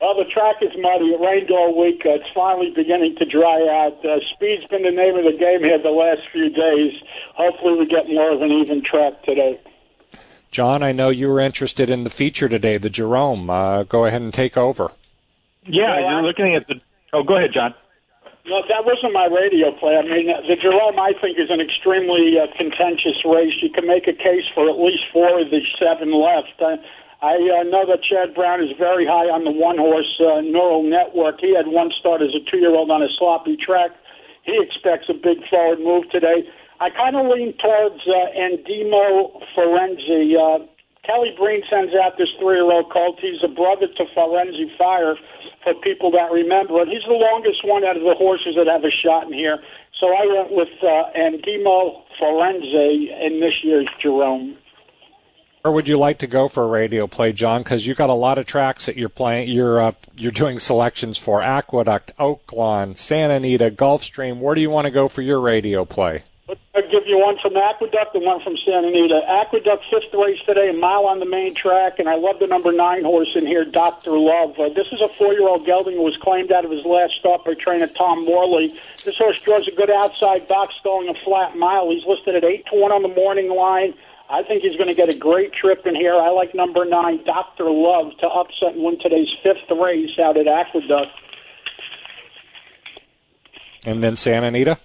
Well, the track is muddy. It rained all week. Uh, it's finally beginning to dry out. Uh, speed's been the name of the game here the last few days. Hopefully, we get more of an even track today. John, I know you were interested in the feature today, the Jerome. Uh, go ahead and take over. Yeah, you're looking at the. Oh, go ahead, John. No, that wasn't my radio play. I mean, the Jerome, I think, is an extremely uh, contentious race. You can make a case for at least four of the seven left. Uh, I uh, know that Chad Brown is very high on the one horse uh, neural network. He had one start as a two year old on a sloppy track. He expects a big forward move today. I kind of lean towards uh, Endimo Forenzi. Uh, Kelly Breen sends out this three year old colt. He's a brother to Firenze Fire for people that remember it. He's the longest one out of the horses that have a shot in here. So I went with uh, Endimo Forenzi in this year's Jerome. Where would you like to go for a radio play, John? Because you've got a lot of tracks that you're playing. You're uh, you're doing selections for Aqueduct, Oaklawn, Santa Anita, Gulfstream. Where do you want to go for your radio play? I'll give you one from Aqueduct and one from Santa Anita. Aqueduct fifth race today, a mile on the main track, and I love the number nine horse in here, Doctor Love. Uh, this is a four-year-old gelding who was claimed out of his last start by trainer Tom Morley. This horse draws a good outside box, going a flat mile. He's listed at eight to one on the morning line. I think he's going to get a great trip in here. I like number nine, Doctor Love, to upset and win today's fifth race out at Aqueduct. And then Santa Anita.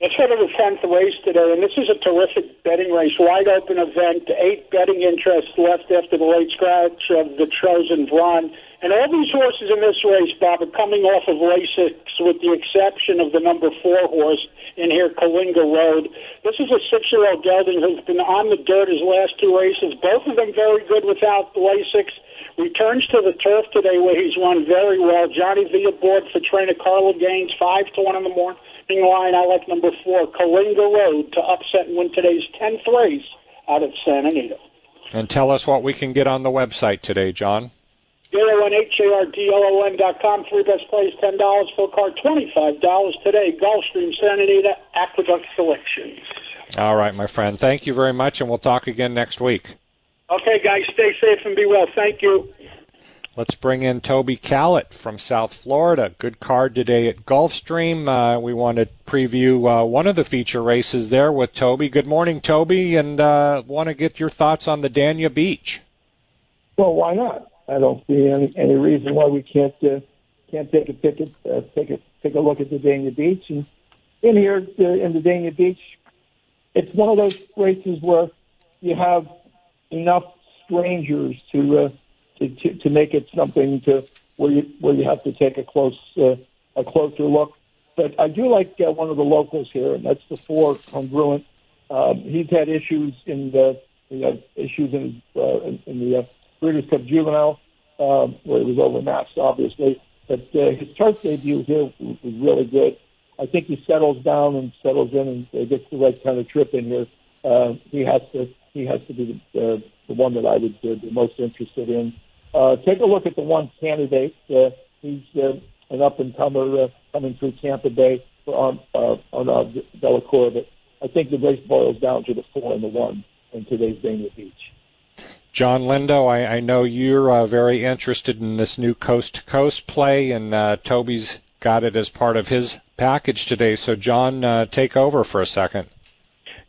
Let's go to the 10th race today, and this is a terrific betting race, wide open event, eight betting interests left after the late scratch of the Chosen Blonde. And all these horses in this race, Bob, are coming off of race six, with the exception of the number four horse in here, Kalinga Road. This is a six-year-old gelding who's been on the dirt his last two races, both of them very good without Lasix. Returns to the turf today where he's run very well. Johnny V aboard for trainer Carla Gaines, five to one in the morning line. I like number four, Kalinga Road, to upset and win today's 10th race out of Santa Anita. And tell us what we can get on the website today, John. J-O-N-H-A-R-D-L-O-N dot com. Three best plays, $10. Full card, $25 today. Gulfstream, Santa Anita, Aqueduct Selection. All right, my friend. Thank you very much, and we'll talk again next week. Okay, guys. Stay safe and be well. Thank you. Let's bring in Toby Callett from South Florida. Good card today at Gulfstream. Uh, we want to preview uh, one of the feature races there with Toby. Good morning, Toby, and uh, want to get your thoughts on the Dania Beach. Well, why not? I don't see any, any reason why we can't uh, can't take a ticket, uh, take a take a look at the Dania Beach. And in here uh, in the Dania Beach, it's one of those races where you have enough strangers to uh, to, to, to make it something to where you where you have to take a close uh, a closer look. But I do like uh, one of the locals here, and that's the four congruent. Um, he's had issues in the you know, issues in uh, in, in the uh, Breeders' Cup Juvenile um, where he was overmatched, obviously. But uh, his turf debut here was really good. I think he settles down and settles in and uh, gets the right kind of trip in here. Uh, he has to he has to be the, uh, the one that I would uh, be most interested in. Uh, take a look at the one candidate. Uh, he's uh, an up and comer uh, coming through Tampa Bay on uh, on uh, Delacour, but I think the race boils down to the four and the one in today's Dania Beach. John Lindo, I, I know you're uh, very interested in this new coast to coast play, and uh, Toby's got it as part of his package today. So, John, uh, take over for a second.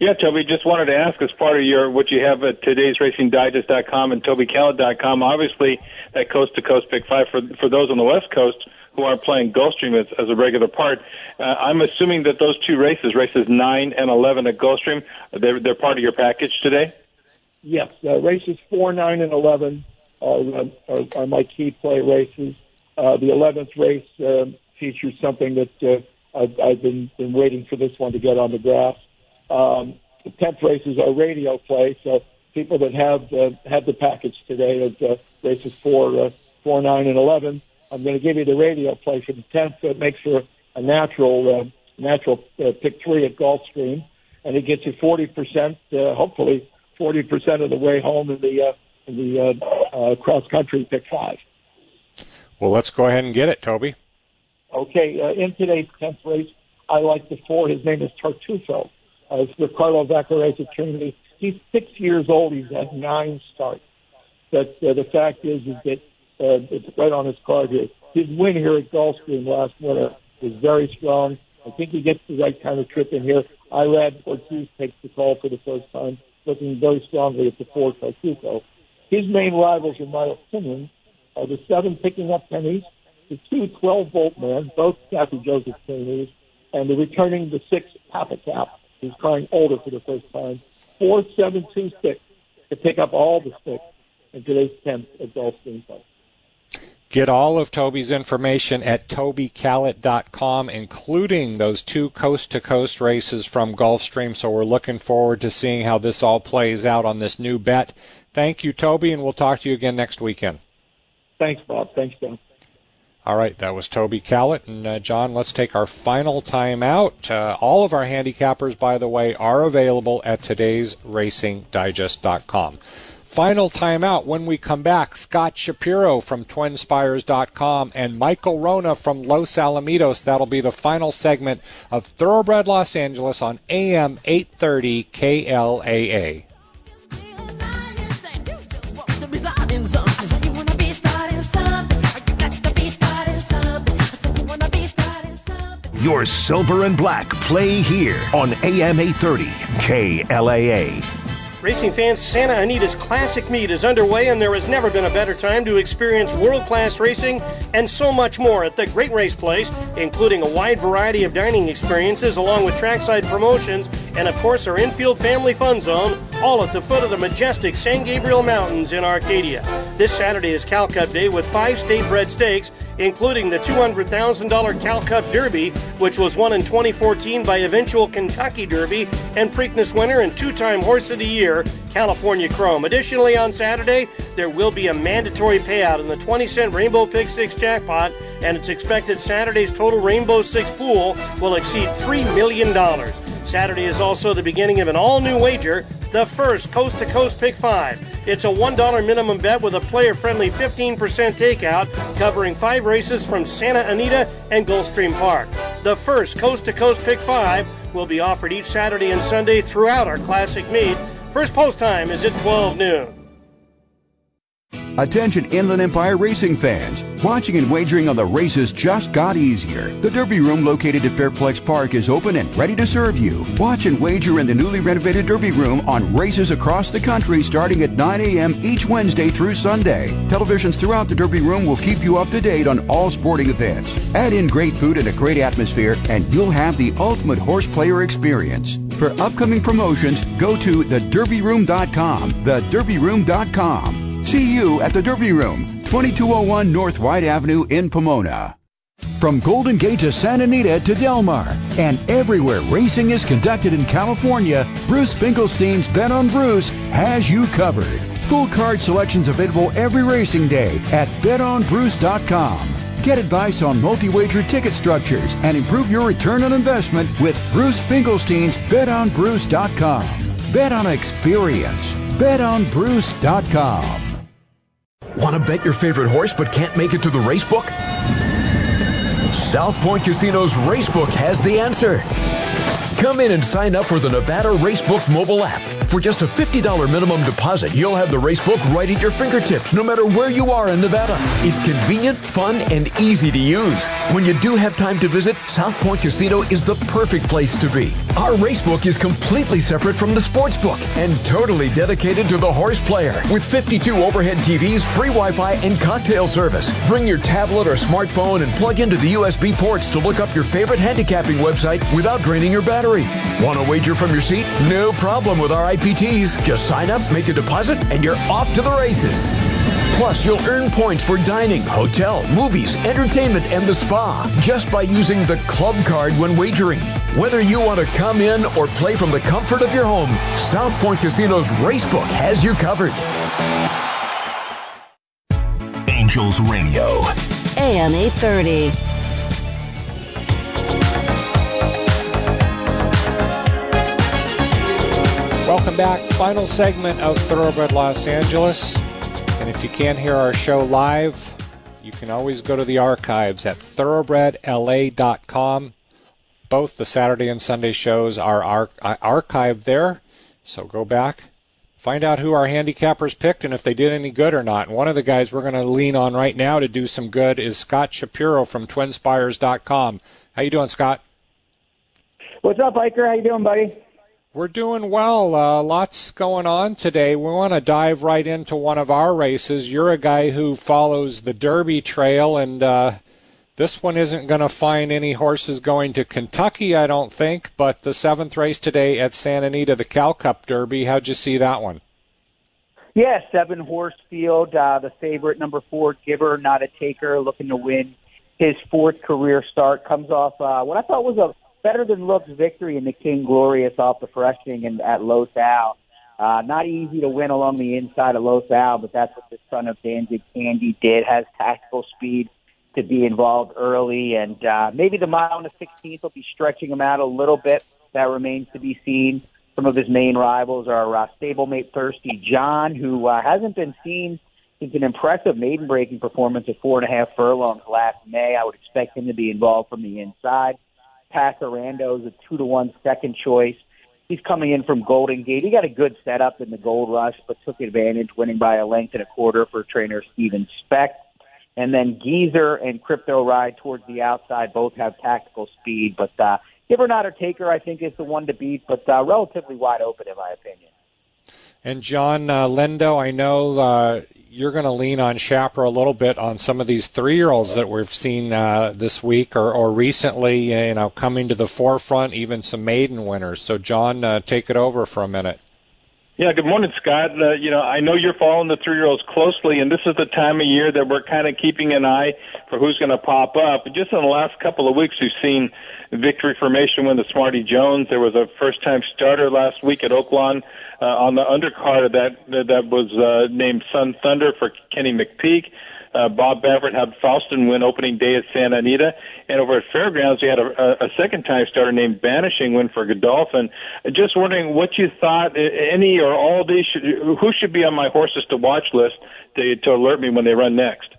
Yeah, Toby, just wanted to ask as part of your what you have at today's racingdigest.com and tobykallett.com, obviously that coast to coast pick five for for those on the West Coast who aren't playing Gulfstream as, as a regular part. Uh, I'm assuming that those two races, races 9 and 11 at Gulfstream, they're, they're part of your package today? Yes, uh, races 4, 9, and 11 are, are, are my key play races. Uh, the 11th race uh, features something that uh, I've, I've been, been waiting for this one to get on the grass. Um, the tenth races are radio play. So people that have uh, have the package today of uh, races four, uh, four, nine, and eleven, I'm going to give you the radio play for the tenth. So it makes for a natural uh, natural uh, pick three at Gulfstream, and it gets you forty percent, uh, hopefully forty percent of the way home in the uh, in the uh, uh, cross country pick five. Well, let's go ahead and get it, Toby. Okay, uh, in today's tenth race, I like the four. His name is Tartufo. It's Ricardo at Trinity. He's six years old. He's had nine starts. But uh, the fact is, is that uh, it's right on his card here. His win here at Gulfstream last winter was very strong. I think he gets the right kind of trip in here. Irad Ortiz takes the call for the first time, looking very strongly at the four Tartufo. His main rivals, in my opinion, are the seven picking up pennies, the two 12 volt men, both Saffie Joseph trainees, and the returning the six Papa Cap, who's crying older for the first time. Four, seven, two, six to pick up all the sticks in today's 10th at Gulfstream Park. Get all of Toby's information at tobycallett.com, including those two coast to coast races from Gulfstream. So we're looking forward to seeing how this all plays out on this new bet. Thank you, Toby, and we'll talk to you again next weekend. Thanks, Bob. Thanks, John. All right, that was Toby Callett. And uh, John, let's take our final timeout. Uh, all of our handicappers, by the way, are available at today's racingdigest.com. Final timeout when we come back. Scott Shapiro from twinspires.com and Michael Wrona from Los Alamitos. That'll be the final segment of Thoroughbred Los Angeles on AM 830 KLAA. Your silver and black play here on AM 830 KLAA. Racing fans, Santa Anita's Classic Meet is underway, and there has never been a better time to experience world class racing and so much more at the Great Race Place, including a wide variety of dining experiences, along with trackside promotions, and of course our infield family fun zone, all at the foot of the majestic San Gabriel Mountains in Arcadia. This Saturday is Cal Cup Day with five state bred stakes, including the $200,000 Cal Cup Derby, which was won in 2014 by eventual Kentucky Derby and Preakness winner and two time Horse of the California Chrome. Additionally, on Saturday, there will be a mandatory payout in the 20 cent Rainbow Pick 6 jackpot, and it's expected Saturday's total Rainbow 6 pool will exceed $3 million. Saturday is also the beginning of an all new wager, the first Coast to Coast Pick 5. It's a $1 minimum bet with a player friendly 15% takeout covering five races from Santa Anita and Gulfstream Park. The first Coast to Coast Pick 5 will be offered each Saturday and Sunday throughout our classic meet. First post time is at 12 noon. Attention Inland Empire racing fans. Watching and wagering on the races just got easier. The Derby Room located at Fairplex Park is open and ready to serve you. Watch and wager in the newly renovated Derby Room on races across the country starting at 9 a.m. each Wednesday through Sunday. Televisions throughout the Derby Room will keep you up to date on all sporting events. Add in great food and a great atmosphere and you'll have the ultimate horse player experience. For upcoming promotions, go to thederbyroom.com. Thederbyroom.com. See you at the Derby Room, 2201 North White Avenue in Pomona. From Golden Gate to Santa Anita to Del Mar, and everywhere racing is conducted in California, Bruce Finkelstein's Bet on Bruce has you covered. Full card selections available every racing day at betonbruce.com. Get advice on multi-wager ticket structures and improve your return on investment with Bruce Finkelstein's betonbruce.com. Bet on experience. betonbruce.com. Want to bet your favorite horse but can't make it to the racebook? South Point Casino's Racebook has the answer. Come in and sign up for the Nevada Racebook mobile app. For just a $50 minimum deposit, you'll have the racebook right at your fingertips, no matter where you are in Nevada. It's convenient, fun, and easy to use. When you do have time to visit, South Point Casino is the perfect place to be. Our racebook is completely separate from the sports book and totally dedicated to the horse player. With 52 overhead TVs, free Wi-Fi, and cocktail service. Bring your tablet or smartphone and plug into the USB ports to look up your favorite handicapping website without draining your battery. Want to wager from your seat? No problem with our IPTs. Just sign up, make a deposit, and you're off to the races. Plus, you'll earn points for dining, hotel, movies, entertainment, and the spa just by using the club card when wagering. Whether you want to come in or play from the comfort of your home, South Point Casino's Racebook has you covered. Angels Radio. AM 830. Welcome back. Final segment of Thoroughbred Los Angeles. And if you can't hear our show live, you can always go to the archives at thoroughbredla.com. Both the Saturday and Sunday shows are ar- uh, archived there. So go back, find out who our handicappers picked and if they did any good or not. And one of the guys we're going to lean on right now to do some good is Scott Shapiro from twinspires.com. How you doing, Scott? What's up, Biker? How you doing, buddy? We're doing well. Uh, lots going on today. We want to dive right into one of our races. You're a guy who follows the Derby Trail, and uh, this one isn't going to find any horses going to Kentucky, I don't think. But the seventh race today at Santa Anita, the Cal Cup Derby, how'd you see that one? Yeah, seven horse field. Uh, the favorite, number four, Giver, not a taker, looking to win his fourth career start. Comes off uh, what I thought was a better than looks victory in the King Glorious off the freshening and at Los Al. Uh, not easy to win along the inside of Los Al, but that's what the son of Danzig Candy did. Has tactical speed to be involved early, and uh, maybe the mile on the 16th will be stretching him out a little bit. That remains to be seen. Some of his main rivals are uh, stablemate Thirsty John, who uh, hasn't been seen since an impressive maiden breaking performance at four and a half furlongs last May. I would expect him to be involved from the inside. Passerando is a two to one second choice. He's coming in from Golden Gate. He got a good setup in the Gold Rush, but took advantage, winning by a length and a quarter for trainer Steven Specht. And then Geezer and Crypto Ride towards the outside both have tactical speed, but uh, or Not or Taker, I think, is the one to beat, but uh, relatively wide open in my opinion. And John uh, Lindo, I know uh, you're going to lean on Chaper a little bit on some of these three-year-olds that we've seen uh, this week or, or recently, you know, coming to the forefront, even some maiden winners. So, John, uh, take it over for a minute. Yeah, good morning, Scott. Uh, you know, I know you're following the three-year-olds closely, and this is the time of year that we're kind of keeping an eye for who's going to pop up. Just in the last couple of weeks, we've seen Victory Formation win the Smarty Jones. There was a first-time starter last week at Oaklawn uh, on the undercard of that that was uh, named Sun Thunder for Kenny McPeek. Uh, Bob Baffert had Faustin win opening day at Santa Anita. And over at Fairgrounds, we had a, a second time starter named Banishing win for Godolphin. Just wondering what you thought, any or all these, should, who should be on my horses to watch list to, to alert me when they run next?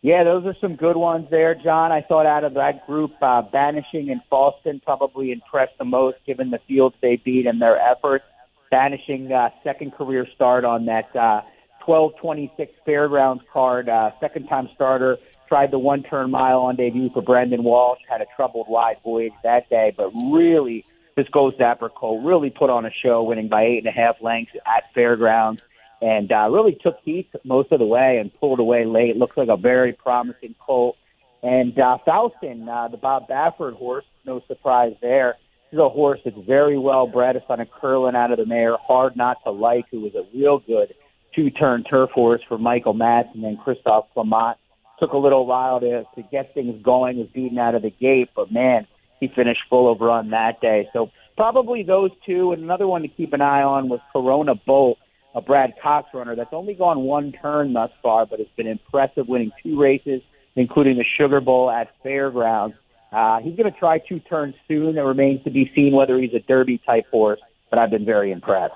Yeah, those are some good ones there, John. I thought out of that group, uh, Banishing and Faustin probably impressed the most given the fields they beat and their efforts. Banishing uh, second career start on that uh, 1226 Fairgrounds card, uh, second time starter, tried the one turn mile on debut for Brendan Walsh, had a troubled wide voyage that day, but really, this goes to Apricot, really put on a show, winning by eight and a half lengths at Fairgrounds, and uh, really took heat most of the way and pulled away late. Looks like a very promising colt. And uh, Faustin, uh, the Bob Baffert horse, no surprise there. Is a horse that's very well bred. It's on a curling out of the mare, hard not to like, who was a real good two-turn turf horse for Michael Matz and then Christophe Clement. Took a little while to, to get things going, was beaten out of the gate, but man, he finished full of run that day. So probably those two. And another one to keep an eye on was Corona Bolt, a Brad Cox runner that's only gone one turn thus far, but has been impressive, winning two races, including the Sugar Bowl at Fairgrounds. Uh, he's going to try two turns soon. It remains to be seen whether he's a Derby type horse, but I've been very impressed.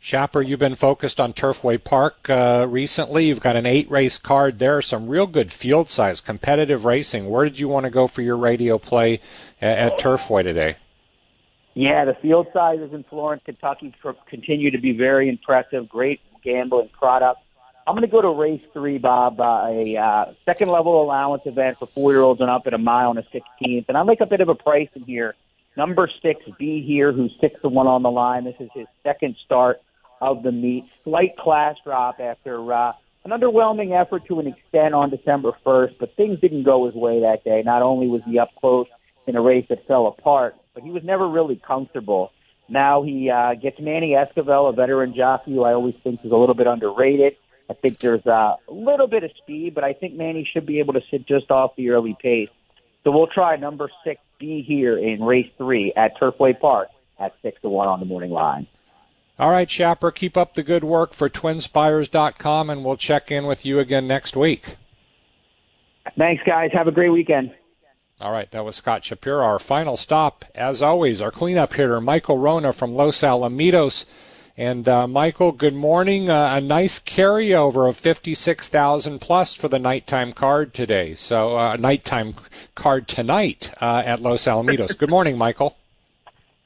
Shapper, you've been focused on Turfway Park uh, recently. You've got an eight race card there, some real good field size, competitive racing. Where did you want to go for your radio play at, at Turfway today? Yeah, the field sizes in Florence, Kentucky continue to be very impressive. Great gambling product. I'm going to go to race three, Bob, uh, a uh, second level allowance event for four year olds and up at a mile and a 16th. And I like a bit of a price in here. Number six, B Here, who's six to one on the line. This is his second start of the meet. Slight class drop after uh, an underwhelming effort to an extent on December 1st, but things didn't go his way that day. Not only was he up close in a race that fell apart, but he was never really comfortable. Now he uh, gets Manny Esquivel, a veteran jockey who I always think is a little bit underrated. I think there's a little bit of speed, but I think Manny should be able to sit just off the early pace. So we'll try number six B here in race three at Turfway Park at six to one on the morning line. All right, Shapper, keep up the good work for twinspires.com, and we'll check in with you again next week. Thanks, guys. Have a great weekend. All right, that was Scott Shapiro. Our final stop, as always, our cleanup hitter, Michael Wrona from Los Alamitos. And uh, Michael, good morning. Uh, a nice carryover of 56,000 plus for the nighttime card today. So, uh, nighttime card tonight uh, at Los Alamitos. good morning, Michael.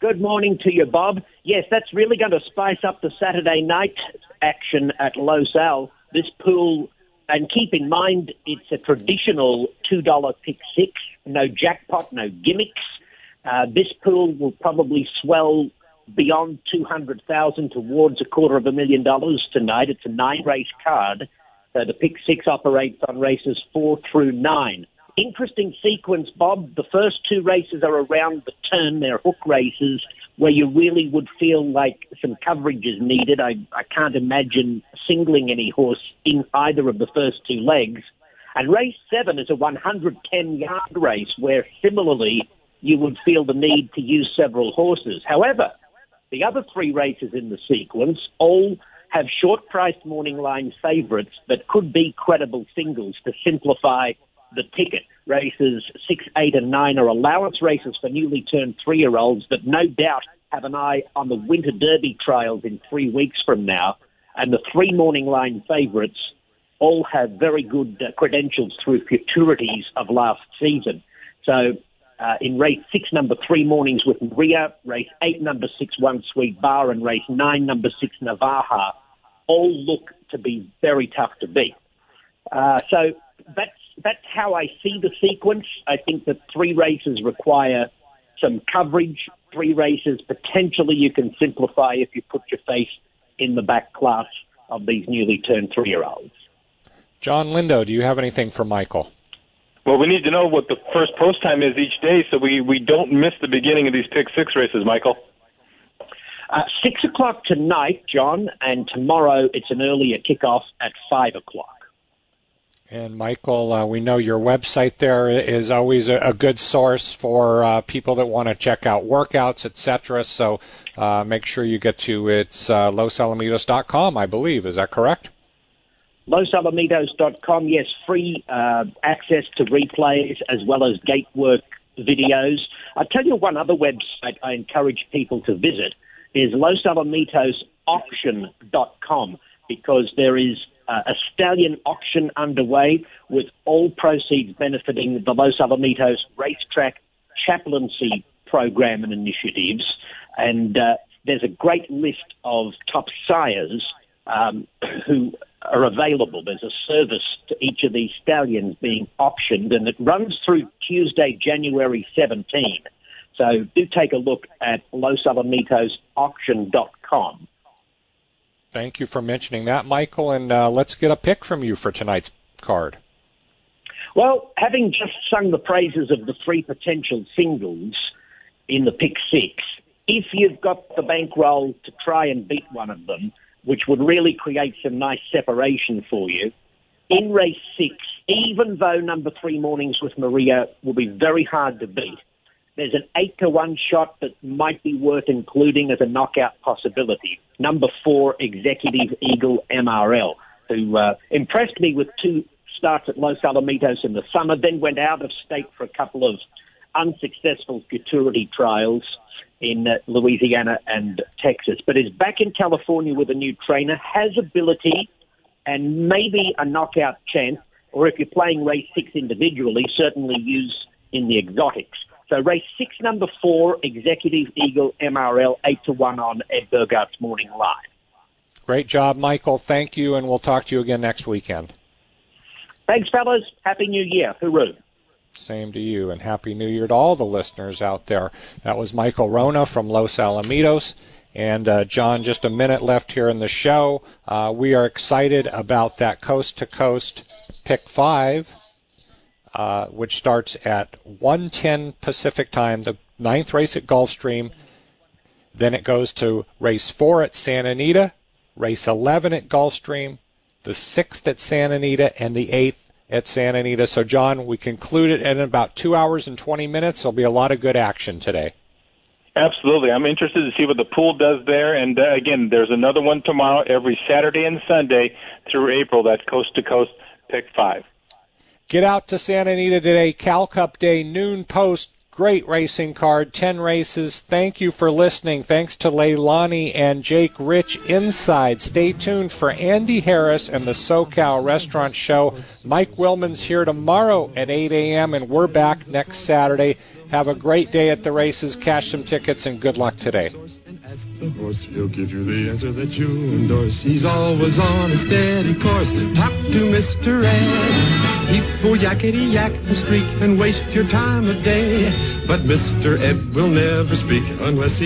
Good morning to you, Bob. Yes, that's really going to spice up the Saturday night action at Los Al. This pool, and keep in mind, it's a traditional $2 pick six, no jackpot, no gimmicks. Uh, this pool will probably swell beyond 200,000 towards a quarter of a million dollars tonight. It's a nine race card. So the pick six operates on races four through nine. Interesting sequence, Bob. The first two races are around the turn. They're hook races where you really would feel like some coverage is needed. I, I can't imagine singling any horse in either of the first two legs. And race seven is a 110 yard race where similarly you would feel the need to use several horses. However, the other three races in the sequence all have short priced morning line favourites that could be credible singles to simplify the ticket. Races six, eight, and nine are allowance races for newly turned three year olds that no doubt have an eye on the Winter Derby trials in three weeks from now. And the three morning line favourites all have very good uh, credentials through futurities of last season. So uh, in race six, number three, Mornings with Maria, race eight, number six, One Sweet Bar, and race nine, number six, Navaja, all look to be very tough to beat. Uh, so that's that's how I see the sequence. I think that three races require some coverage. Three races potentially you can simplify if you put your face in the back class of these newly turned three-year-olds. John Lindo, do you have anything for Michael? Well, we need to know what the first post time is each day so we, we don't miss the beginning of these pick six races, Michael. Uh, six o'clock tonight, John, and tomorrow it's an earlier kickoff at five o'clock. And Michael, uh, we know your website there is always a, a good source for uh, people that want to check out workouts, etc. So uh, make sure you get to it's uh, losalamitos.com, I believe. Is that correct? LosAlamitos.com, yes, free uh, access to replays as well as gatework videos. I'll tell you one other website I encourage people to visit is LosAlamitos.auction.com because there is uh, a stallion auction underway with all proceeds benefiting the Los Alamitos racetrack chaplaincy program and initiatives. And uh, there's a great list of top sires um, who are available. There's a service to each of these stallions being optioned, and it runs through Tuesday, January 17. So do take a look at losalamitoauction.com. Thank you for mentioning that, Michael, and uh, let's get a pick from you for tonight's card. Well, having just sung the praises of the three potential singles in the pick six, if you've got the bankroll to try and beat one of them, which would really create some nice separation for you. In race six, even though number three Mornings with Maria will be very hard to beat, there's an eight to one shot that might be worth including as a knockout possibility. Number four, Executive Eagle MRL, who uh, impressed me with two starts at Los Alamitos in the summer, then went out of state for a couple of unsuccessful futurity trials in uh, Louisiana and Texas, but is back in California with a new trainer, has ability and maybe a knockout chance, or if you're playing race six individually, certainly use in the exotics. So race six, number four, Executive Eagle MRL, eight to one on Ed Burgart's Morning Live. Great job, Michael. Thank you, and we'll talk to you again next weekend. Thanks, fellas. Happy New Year. Hooroo. Same to you, and Happy New Year to all the listeners out there. That was Michael Wrona from Los Alamitos. And uh, John, just a minute left here in the show. Uh, we are excited about that coast to coast pick five, uh, which starts at 1:10 Pacific time, the ninth race at Gulfstream. Then it goes to race four at Santa Anita, race 11 at Gulfstream, the 6th at Santa Anita, and the 8th at Santa Anita. So, John, we conclude it in about two hours and 20 minutes. There'll be a lot of good action today. Absolutely. I'm interested to see what the pool does there. And uh, again, there's another one tomorrow every Saturday and Sunday through April, that coast to coast pick five. Get out to Santa Anita today, Cal Cup Day, noon post. Great racing card, 10 races. Thank you for listening. Thanks to Leilani and Jake Rich inside. Stay tuned for Andy Harris and the SoCal Restaurant Show. Mike Willman's here tomorrow at 8 a.m., and we're back next Saturday. Have a great day at the races. Cash some tickets, and good luck today. The horse, he'll give you the answer that you endorse. He's always on a steady course. Talk to Mr. Ed. He will yakety yak the streak and waste your time a day. But Mr. Ed will never speak unless he